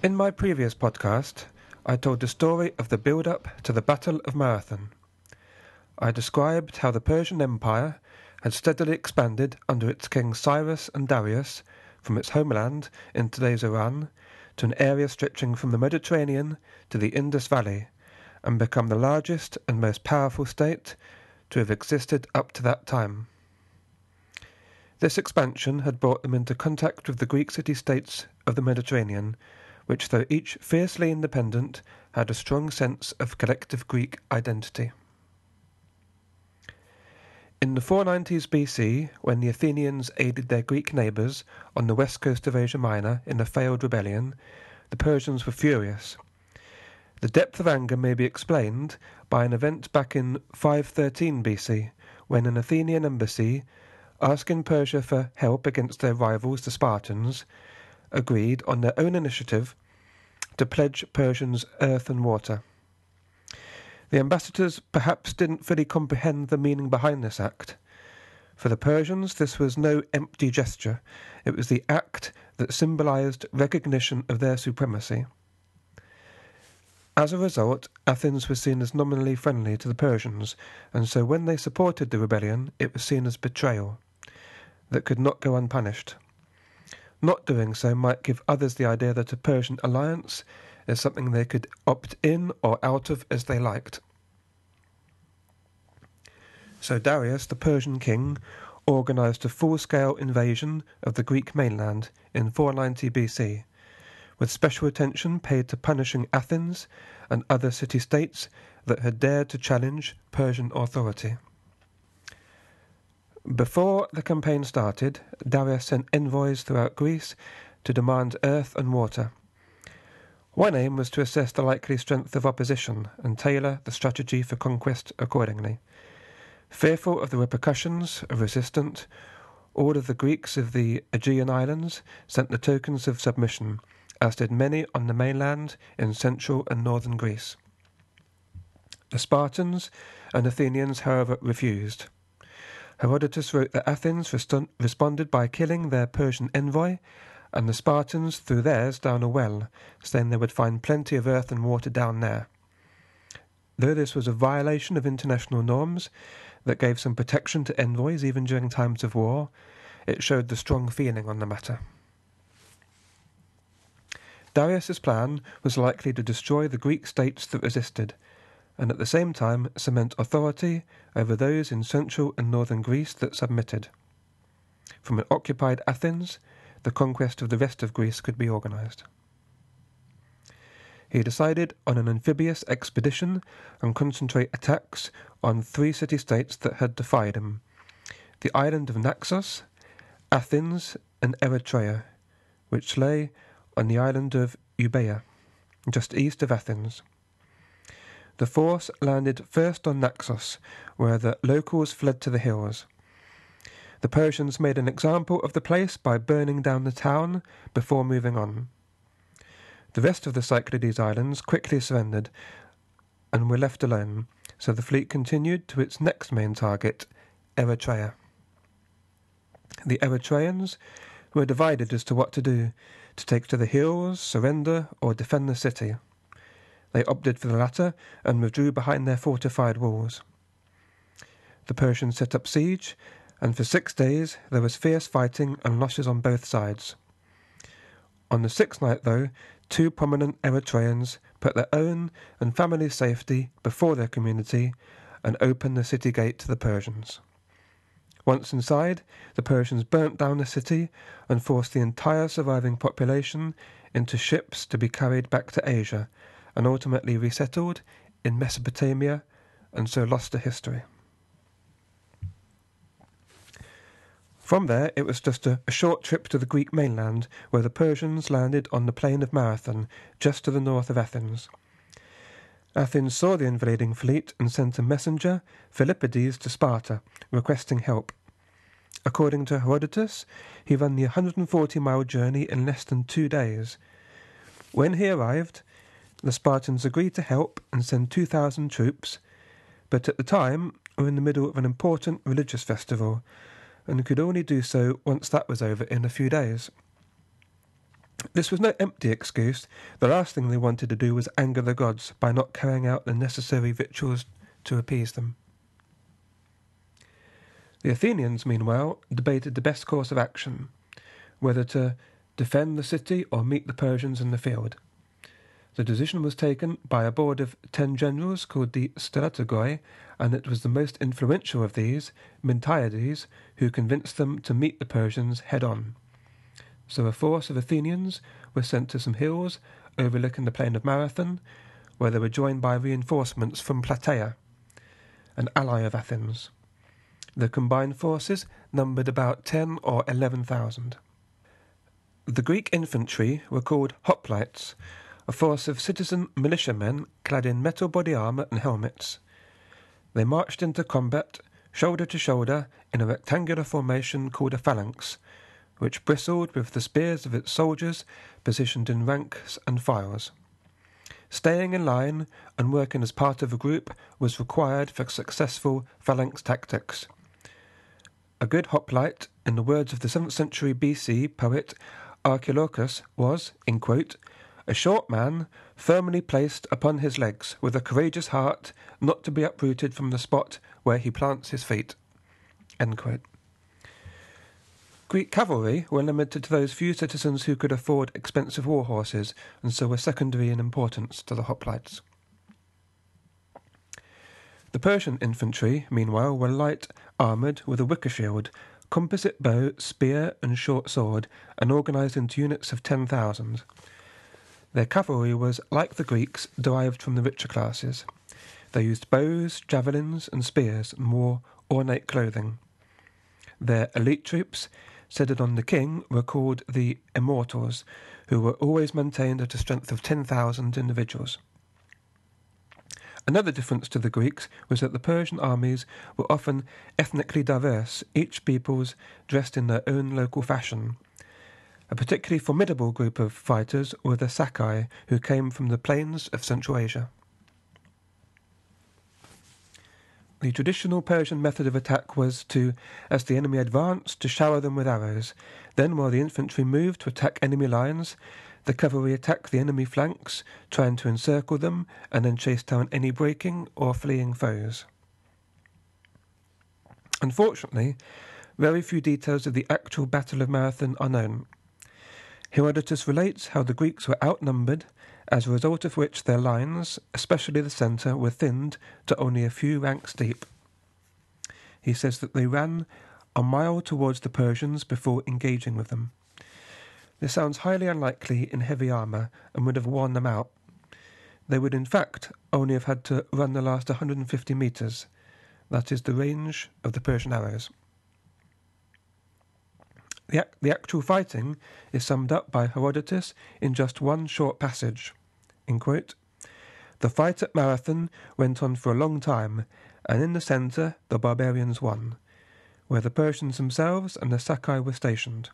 In my previous podcast, I told the story of the build up to the Battle of Marathon. I described how the Persian Empire had steadily expanded under its kings Cyrus and Darius from its homeland in today's Iran to an area stretching from the Mediterranean to the Indus Valley and become the largest and most powerful state to have existed up to that time. This expansion had brought them into contact with the Greek city states of the Mediterranean which, though each fiercely independent, had a strong sense of collective Greek identity. In the 490s BC, when the Athenians aided their Greek neighbours on the west coast of Asia Minor in a failed rebellion, the Persians were furious. The depth of anger may be explained by an event back in 513 BC, when an Athenian embassy, asking Persia for help against their rivals the Spartans, agreed on their own initiative to pledge Persians earth and water. The ambassadors perhaps didn't fully comprehend the meaning behind this act. For the Persians, this was no empty gesture, it was the act that symbolized recognition of their supremacy. As a result, Athens was seen as nominally friendly to the Persians, and so when they supported the rebellion, it was seen as betrayal that could not go unpunished. Not doing so might give others the idea that a Persian alliance is something they could opt in or out of as they liked. So Darius, the Persian king, organized a full scale invasion of the Greek mainland in 490 BC, with special attention paid to punishing Athens and other city states that had dared to challenge Persian authority. Before the campaign started, Darius sent envoys throughout Greece to demand earth and water. One aim was to assess the likely strength of opposition and tailor the strategy for conquest accordingly. Fearful of the repercussions of resistance, all of the Greeks of the Aegean islands sent the tokens of submission, as did many on the mainland in central and northern Greece. The Spartans and Athenians, however, refused. Herodotus wrote that Athens responded by killing their Persian envoy, and the Spartans threw theirs down a well, saying they would find plenty of earth and water down there. Though this was a violation of international norms that gave some protection to envoys even during times of war, it showed the strong feeling on the matter. Darius's plan was likely to destroy the Greek states that resisted, and at the same time cement authority over those in central and northern Greece that submitted. From an occupied Athens, the conquest of the rest of Greece could be organized. He decided on an amphibious expedition and concentrate attacks on three city states that had defied him the island of Naxos, Athens, and Eretria, which lay on the island of Euboea, just east of Athens. The force landed first on Naxos, where the locals fled to the hills. The Persians made an example of the place by burning down the town before moving on. The rest of the Cyclades islands quickly surrendered and were left alone, so the fleet continued to its next main target, Eretria. The Eretrians were divided as to what to do to take to the hills, surrender, or defend the city. They opted for the latter and withdrew behind their fortified walls. The Persians set up siege, and for six days there was fierce fighting and losses on both sides. On the sixth night, though, two prominent Eretrians put their own and family's safety before their community and opened the city gate to the Persians. Once inside, the Persians burnt down the city and forced the entire surviving population into ships to be carried back to Asia and ultimately resettled in Mesopotamia and so lost to history. From there, it was just a, a, short trip to the Greek mainland, where the Persians landed on the plain of Marathon, just to the north of Athens. Athens saw the invading fleet and sent a messenger, Philippides, to Sparta, requesting help. According to Herodotus, he ran the 140 mile journey in less than two days. When he arrived, the Spartans agreed to help and send 2,000 troops, but at the time were in the middle of an important religious festival and could only do so once that was over in a few days. This was no empty excuse. The last thing they wanted to do was anger the gods by not carrying out the necessary rituals to appease them. The Athenians, meanwhile, debated the best course of action whether to defend the city or meet the Persians in the field. The decision was taken by a board of ten generals called the Strategoi, and it was the most influential of these, Miltiades, who convinced them to meet the Persians head on. So a force of Athenians was sent to some hills overlooking the plain of Marathon, where they were joined by reinforcements from Plataea, an ally of Athens. The combined forces numbered about ten or eleven thousand. The Greek infantry were called hoplites, a force of citizen militiamen clad in metal body armour and helmets. They marched into combat, shoulder to shoulder, in a rectangular formation called a phalanx, which bristled with the spears of its soldiers positioned in ranks and files. Staying in line and working as part of a group was required for successful phalanx tactics. A good hoplite, in the words of the 7th century BC poet Archilochus, was, in quote, a short man, firmly placed upon his legs, with a courageous heart, not to be uprooted from the spot where he plants his feet. Greek cavalry were limited to those few citizens who could afford expensive war horses, and so were secondary in importance to the hoplites. The Persian infantry, meanwhile, were light armoured with a wicker shield, composite bow, spear, and short sword, and organised into units of ten thousand. Their cavalry was, like the Greeks, derived from the richer classes. They used bows, javelins, and spears, and wore ornate clothing. Their elite troops, centered on the king, were called the Immortals, who were always maintained at a strength of 10,000 individuals. Another difference to the Greeks was that the Persian armies were often ethnically diverse, each peoples dressed in their own local fashion. A particularly formidable group of fighters were the Sakai, who came from the plains of Central Asia. The traditional Persian method of attack was to, as the enemy advanced, to shower them with arrows. Then, while the infantry moved to attack enemy lines, the cavalry attacked the enemy flanks, trying to encircle them and then chase down any breaking or fleeing foes. Unfortunately, very few details of the actual Battle of Marathon are known. Herodotus relates how the Greeks were outnumbered, as a result of which their lines, especially the centre, were thinned to only a few ranks deep. He says that they ran a mile towards the Persians before engaging with them. This sounds highly unlikely in heavy armour and would have worn them out. They would, in fact, only have had to run the last 150 metres. That is the range of the Persian arrows. The, the actual fighting is summed up by Herodotus in just one short passage. The fight at Marathon went on for a long time, and in the centre the barbarians won, where the Persians themselves and the Sakai were stationed.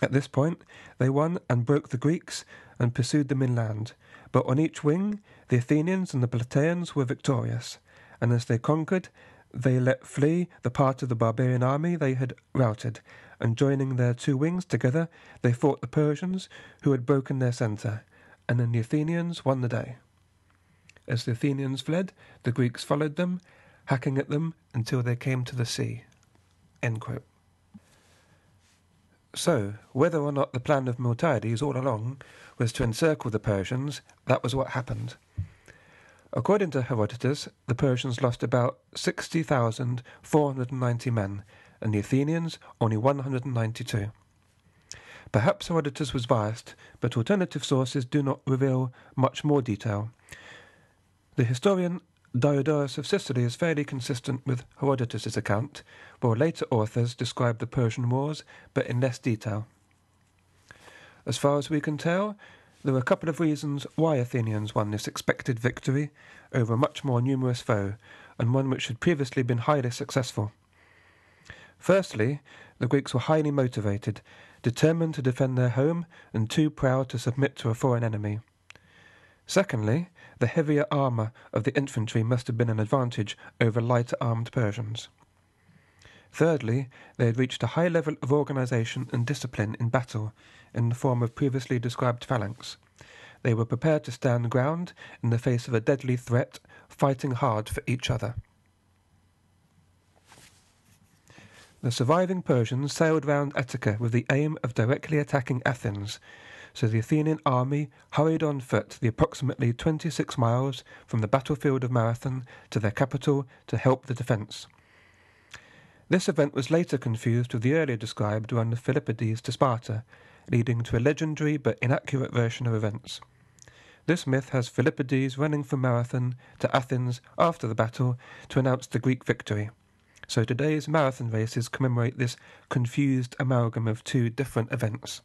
At this point, they won and broke the Greeks and pursued them inland, but on each wing the Athenians and the Plataeans were victorious, and as they conquered, they let flee the part of the barbarian army they had routed, and joining their two wings together, they fought the Persians, who had broken their centre, and then the Athenians won the day. As the Athenians fled, the Greeks followed them, hacking at them until they came to the sea. So, whether or not the plan of Miltiades all along was to encircle the Persians, that was what happened. According to Herodotus, the Persians lost about 60,490 men, and the Athenians only 192. Perhaps Herodotus was biased, but alternative sources do not reveal much more detail. The historian Diodorus of Sicily is fairly consistent with Herodotus's account, while later authors describe the Persian Wars, but in less detail. As far as we can tell, there are a couple of reasons why Athenians won this expected victory over a much more numerous foe, and one which had previously been highly successful. Firstly, the Greeks were highly motivated, determined to defend their home, and too proud to submit to a foreign enemy. Secondly, the heavier armour of the infantry must have been an advantage over lighter armed Persians. Thirdly, they had reached a high level of organisation and discipline in battle in the form of previously described phalanx. They were prepared to stand ground in the face of a deadly threat, fighting hard for each other. The surviving Persians sailed round Attica with the aim of directly attacking Athens, so the Athenian army hurried on foot the approximately 26 miles from the battlefield of Marathon to their capital to help the defence. This event was later confused with the earlier described run of Philippides to Sparta, leading to a legendary but inaccurate version of events. This myth has Philippides running from Marathon to Athens after the battle to announce the Greek victory. So today's marathon races commemorate this confused amalgam of two different events.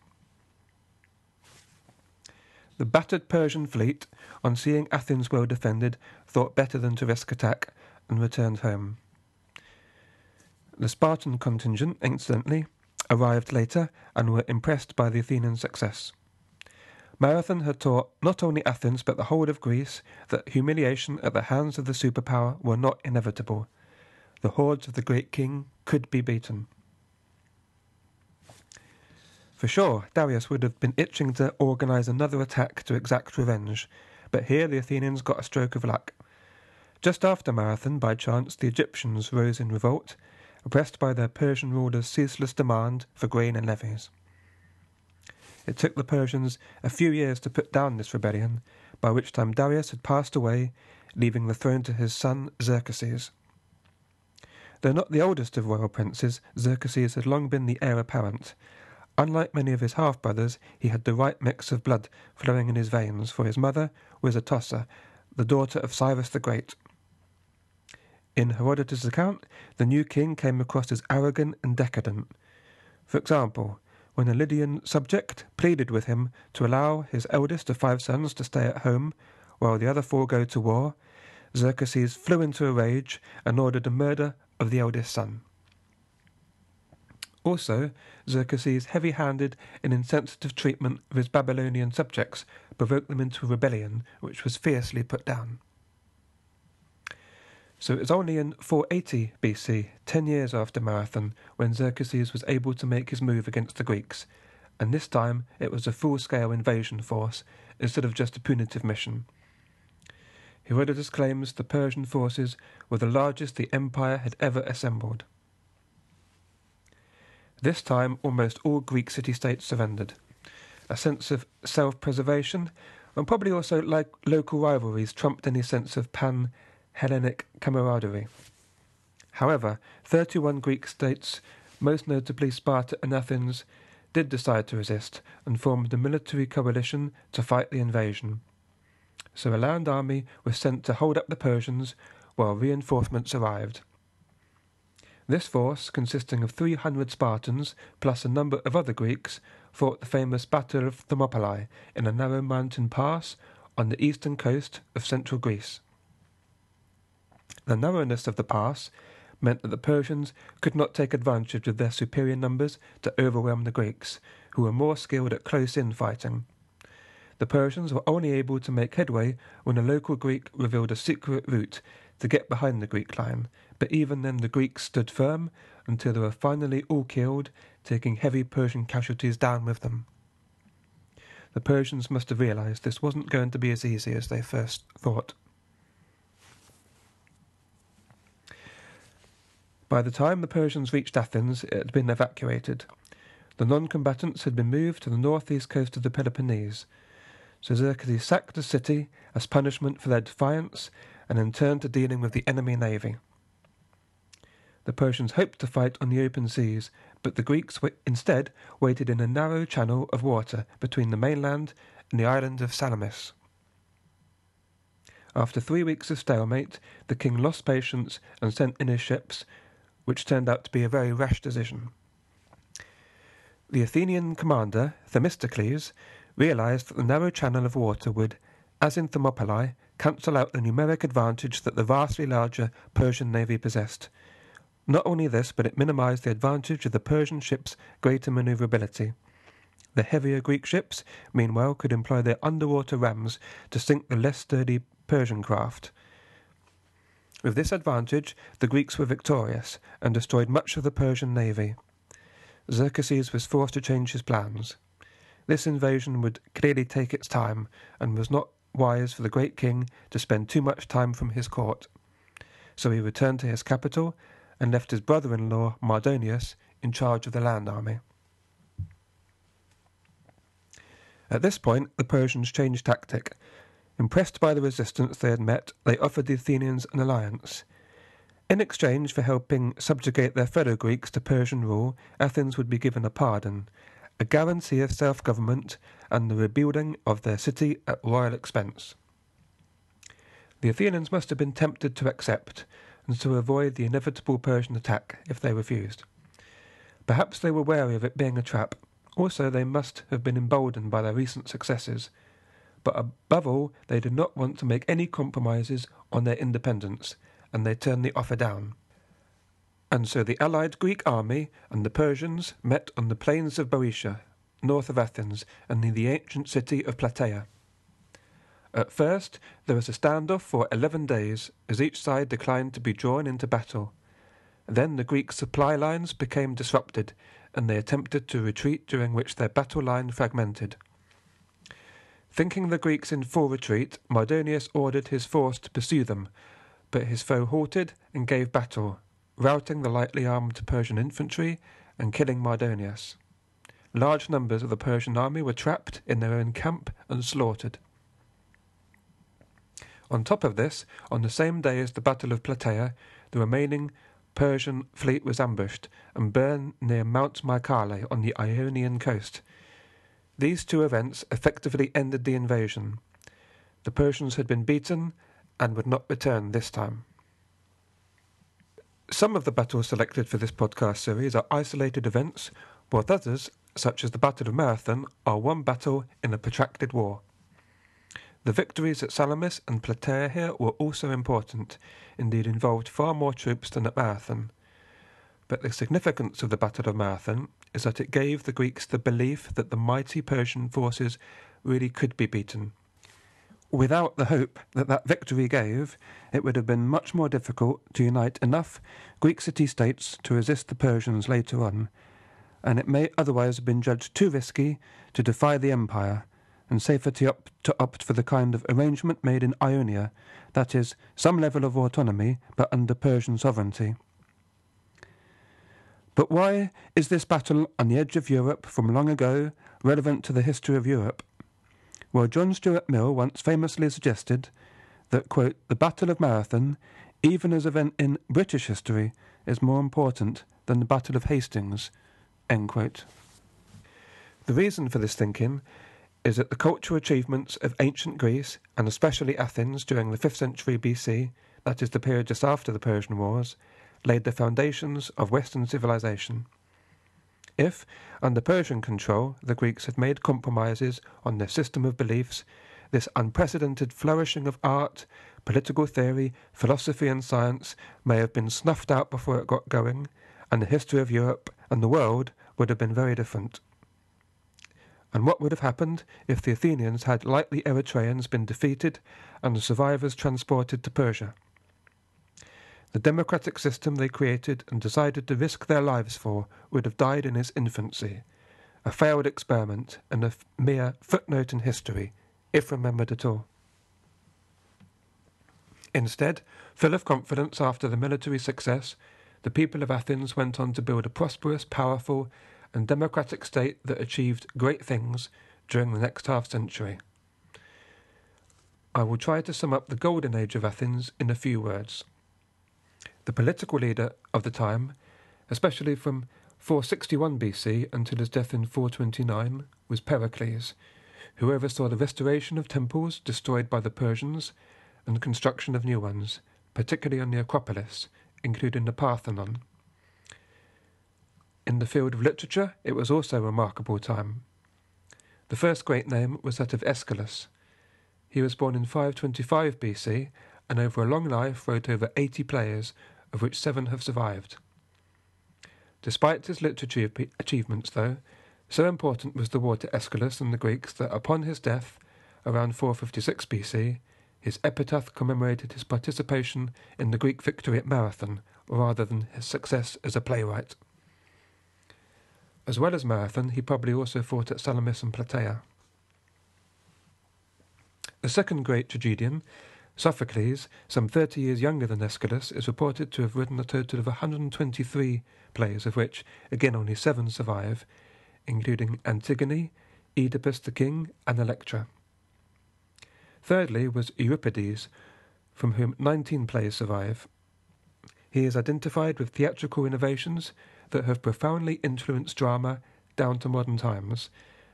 The battered Persian fleet, on seeing Athens well defended, thought better than to risk attack and returned home. The Spartan contingent, incidentally, arrived later and were impressed by the Athenian success. Marathon had taught not only Athens but the whole of Greece that humiliation at the hands of the superpower were not inevitable the hordes of the great king could be beaten. For sure, Darius would have been itching to organize another attack to exact revenge, but here the Athenians got a stroke of luck. Just after Marathon, by chance, the Egyptians rose in revolt, oppressed by their Persian ruler's ceaseless demand for grain and levies. It took the Persians a few years to put down this rebellion, by which time Darius had passed away, leaving the throne to his son Xerxes. Though not the oldest of royal princes, Xerxes had long been the heir apparent. Unlike many of his half brothers, he had the right mix of blood flowing in his veins, for his mother was Atossa, the daughter of Cyrus the Great. In Herodotus' account, the new king came across as arrogant and decadent. For example, when a Lydian subject pleaded with him to allow his eldest of five sons to stay at home while the other four go to war, Xerxes flew into a rage and ordered the murder of the eldest son. Also, Xerxes' heavy handed and insensitive treatment of his Babylonian subjects provoked them into rebellion, which was fiercely put down. So it was only in 480 BC, ten years after Marathon, when Xerxes was able to make his move against the Greeks, and this time it was a full scale invasion force instead of just a punitive mission. Herodotus claims the Persian forces were the largest the empire had ever assembled. This time, almost all Greek city states surrendered. A sense of self preservation, and probably also like local rivalries, trumped any sense of pan Hellenic camaraderie. However, 31 Greek states, most notably Sparta and Athens, did decide to resist and formed a military coalition to fight the invasion so a land army was sent to hold up the Persians while reinforcements arrived. This force, consisting of 300 Spartans plus a number of other Greeks, fought the famous Battle of Thermopylae in a narrow mountain pass on the eastern coast of central Greece. The narrowness of the pass meant that the Persians could not take advantage of their superior numbers to overwhelm the Greeks, who were more skilled at close in fighting. The Persians were only able to make headway when a local Greek revealed a secret route to get behind the Greek line, but even then the Greeks stood firm until they were finally all killed, taking heavy Persian casualties down with them. The Persians must have realized this wasn't going to be as easy as they first thought. By the time the Persians reached Athens, it had been evacuated. The non combatants had been moved to the northeast coast of the Peloponnese, so Xerxes sacked the city as punishment for their defiance and then turned to dealing with the enemy navy. The Persians hoped to fight on the open seas, but the Greeks instead waited in a narrow channel of water between the mainland and the island of Salamis. After three weeks of stalemate, the king lost patience and sent in his ships, which turned out to be a very rash decision. The Athenian commander, Themistocles, realized that the narrow channel of water would, as in Thermopylae, cancel out the numeric advantage that the vastly larger Persian navy possessed. Not only this, but it minimized the advantage of the Persian ships' greater maneuverability. The heavier Greek ships, meanwhile, could employ their underwater rams to sink the less sturdy Persian craft. With this advantage, the Greeks were victorious and destroyed much of the Persian navy. Xerxes was forced to change his plans. This invasion would clearly take its time, and was not wise for the great king to spend too much time from his court. So he returned to his capital and left his brother in law, Mardonius, in charge of the land army. At this point, the Persians changed tactic. Impressed by the resistance they had met, they offered the Athenians an alliance. In exchange for helping subjugate their fellow Greeks to Persian rule, Athens would be given a pardon, a guarantee of self government, and the rebuilding of their city at royal expense. The Athenians must have been tempted to accept, and to avoid the inevitable Persian attack if they refused. Perhaps they were wary of it being a trap. Also, they must have been emboldened by their recent successes. But above all, they did not want to make any compromises on their independence, and they turned the offer down. And so the allied Greek army and the Persians met on the plains of Boeotia, north of Athens, and near the ancient city of Plataea. At first, there was a standoff for eleven days, as each side declined to be drawn into battle. Then the Greek supply lines became disrupted, and they attempted to retreat, during which their battle line fragmented. Thinking the Greeks in full retreat, Mardonius ordered his force to pursue them, but his foe halted and gave battle, routing the lightly armed Persian infantry and killing Mardonius. Large numbers of the Persian army were trapped in their own camp and slaughtered. On top of this, on the same day as the Battle of Plataea, the remaining Persian fleet was ambushed and burned near Mount Mycale on the Ionian coast. These two events effectively ended the invasion. The Persians had been beaten and would not return this time. Some of the battles selected for this podcast series are isolated events, while others, such as the Battle of Marathon, are one battle in a protracted war. The victories at Salamis and Plataea here were also important, indeed involved far more troops than at Marathon. But the significance of the Battle of Marathon is that it gave the Greeks the belief that the mighty Persian forces really could be beaten Without the hope that that victory gave, it would have been much more difficult to unite enough Greek city states to resist the Persians later on, and it may otherwise have been judged too risky to defy the empire, and safer to opt, to opt for the kind of arrangement made in Ionia, that is, some level of autonomy but under Persian sovereignty. But why is this battle on the edge of Europe from long ago relevant to the history of Europe? Well, John Stuart Mill once famously suggested that, quote, the Battle of Marathon, even as an event in British history, is more important than the Battle of Hastings, end quote. The reason for this thinking is that the cultural achievements of ancient Greece, and especially Athens during the 5th century BC, that is the period just after the Persian Wars, laid the foundations of Western civilization. If, under Persian control, the Greeks had made compromises on their system of beliefs, this unprecedented flourishing of art, political theory, philosophy, and science may have been snuffed out before it got going, and the history of Europe and the world would have been very different. And what would have happened if the Athenians had, like the Eretrians, been defeated and the survivors transported to Persia? The democratic system they created and decided to risk their lives for would have died in its infancy, a failed experiment and a f- mere footnote in history, if remembered at all. Instead, full of confidence after the military success, the people of Athens went on to build a prosperous, powerful, and democratic state that achieved great things during the next half century. I will try to sum up the golden age of Athens in a few words. The political leader of the time, especially from 461 BC until his death in 429, was Pericles, who oversaw the restoration of temples destroyed by the Persians and the construction of new ones, particularly on the Acropolis, including the Parthenon. In the field of literature, it was also a remarkable time. The first great name was that of Aeschylus. He was born in 525 BC and over a long life wrote over 80 plays, of which seven have survived. Despite his literary achievements, though, so important was the war to Aeschylus and the Greeks that upon his death, around 456 BC, his epitaph commemorated his participation in the Greek victory at Marathon rather than his success as a playwright. As well as Marathon, he probably also fought at Salamis and Plataea. The second great tragedian, Sophocles, some thirty years younger than Aeschylus, is reported to have written a total of 123 plays, of which again only seven survive, including Antigone, Oedipus the King, and Electra. Thirdly was Euripides, from whom 19 plays survive. He is identified with theatrical innovations that have profoundly influenced drama down to modern times,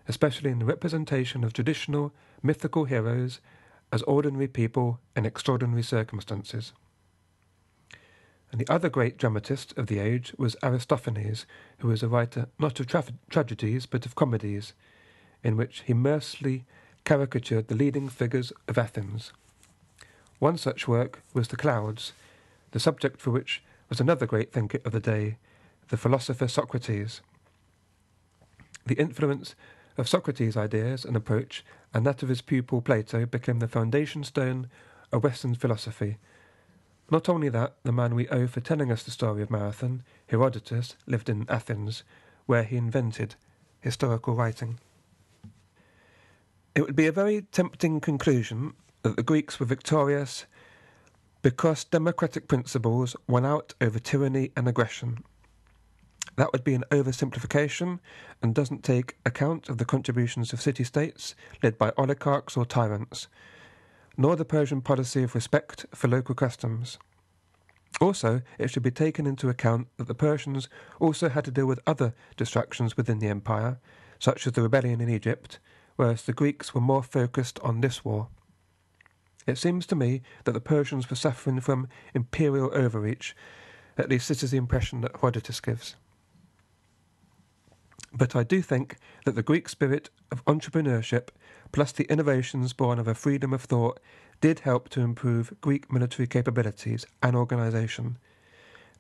especially in the representation of traditional mythical heroes as ordinary people in extraordinary circumstances. And the other great dramatist of the age was Aristophanes, who was a writer not of tra- tragedies but of comedies, in which he mercilessly caricatured the leading figures of Athens. One such work was The Clouds, the subject for which was another great thinker of the day, the philosopher Socrates. The influence of Socrates' ideas and approach and that of his pupil Plato became the foundation stone of Western philosophy. Not only that, the man we owe for telling us the story of Marathon, Herodotus, lived in Athens, where he invented historical writing. It would be a very tempting conclusion that the Greeks were victorious because democratic principles won out over tyranny and aggression. That would be an oversimplification and doesn't take account of the contributions of city states led by oligarchs or tyrants, nor the Persian policy of respect for local customs. Also, it should be taken into account that the Persians also had to deal with other distractions within the empire, such as the rebellion in Egypt, whereas the Greeks were more focused on this war. It seems to me that the Persians were suffering from imperial overreach, at least this is the impression that Herodotus gives. But I do think that the Greek spirit of entrepreneurship, plus the innovations born of a freedom of thought, did help to improve Greek military capabilities and organisation.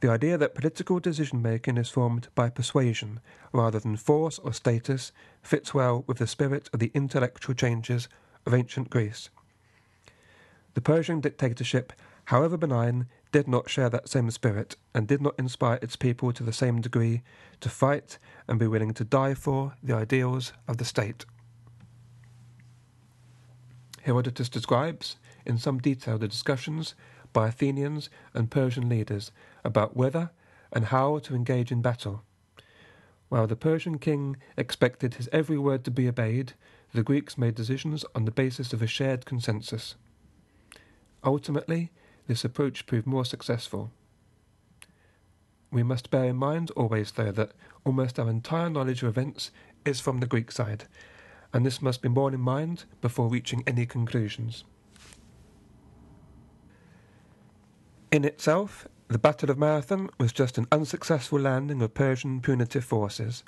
The idea that political decision making is formed by persuasion rather than force or status fits well with the spirit of the intellectual changes of ancient Greece. The Persian dictatorship, however benign, did not share that same spirit and did not inspire its people to the same degree to fight and be willing to die for the ideals of the state. Herodotus describes in some detail the discussions by Athenians and Persian leaders about whether and how to engage in battle. While the Persian king expected his every word to be obeyed, the Greeks made decisions on the basis of a shared consensus. Ultimately, this approach proved more successful. We must bear in mind always, though, that almost our entire knowledge of events is from the Greek side, and this must be borne in mind before reaching any conclusions. In itself, the Battle of Marathon was just an unsuccessful landing of Persian punitive forces,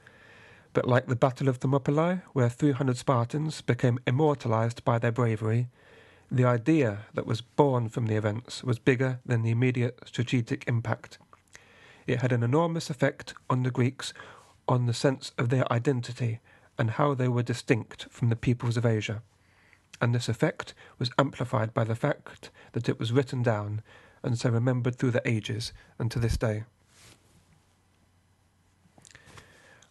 but like the Battle of Thermopylae, where 300 Spartans became immortalized by their bravery, the idea that was born from the events was bigger than the immediate strategic impact. It had an enormous effect on the Greeks on the sense of their identity and how they were distinct from the peoples of Asia. And this effect was amplified by the fact that it was written down and so remembered through the ages and to this day.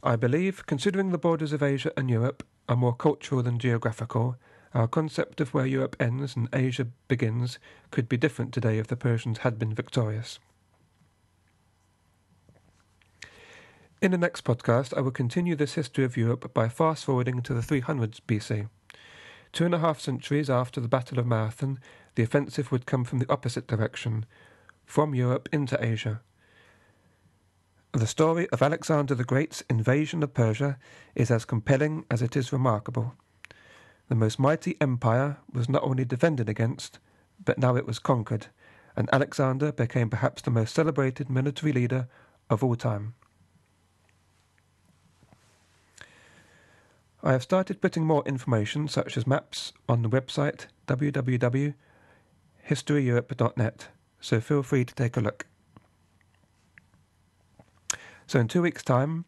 I believe, considering the borders of Asia and Europe are more cultural than geographical, our concept of where Europe ends and Asia begins could be different today if the Persians had been victorious. In the next podcast, I will continue this history of Europe by fast forwarding to the 300s BC. Two and a half centuries after the Battle of Marathon, the offensive would come from the opposite direction, from Europe into Asia. The story of Alexander the Great's invasion of Persia is as compelling as it is remarkable. The most mighty empire was not only defended against, but now it was conquered, and Alexander became perhaps the most celebrated military leader of all time. I have started putting more information, such as maps, on the website www.historyeurope.net, so feel free to take a look. So, in two weeks' time,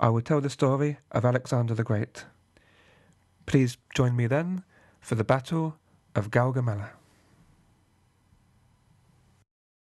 I will tell the story of Alexander the Great. Please join me then for the Battle of Gaugamela.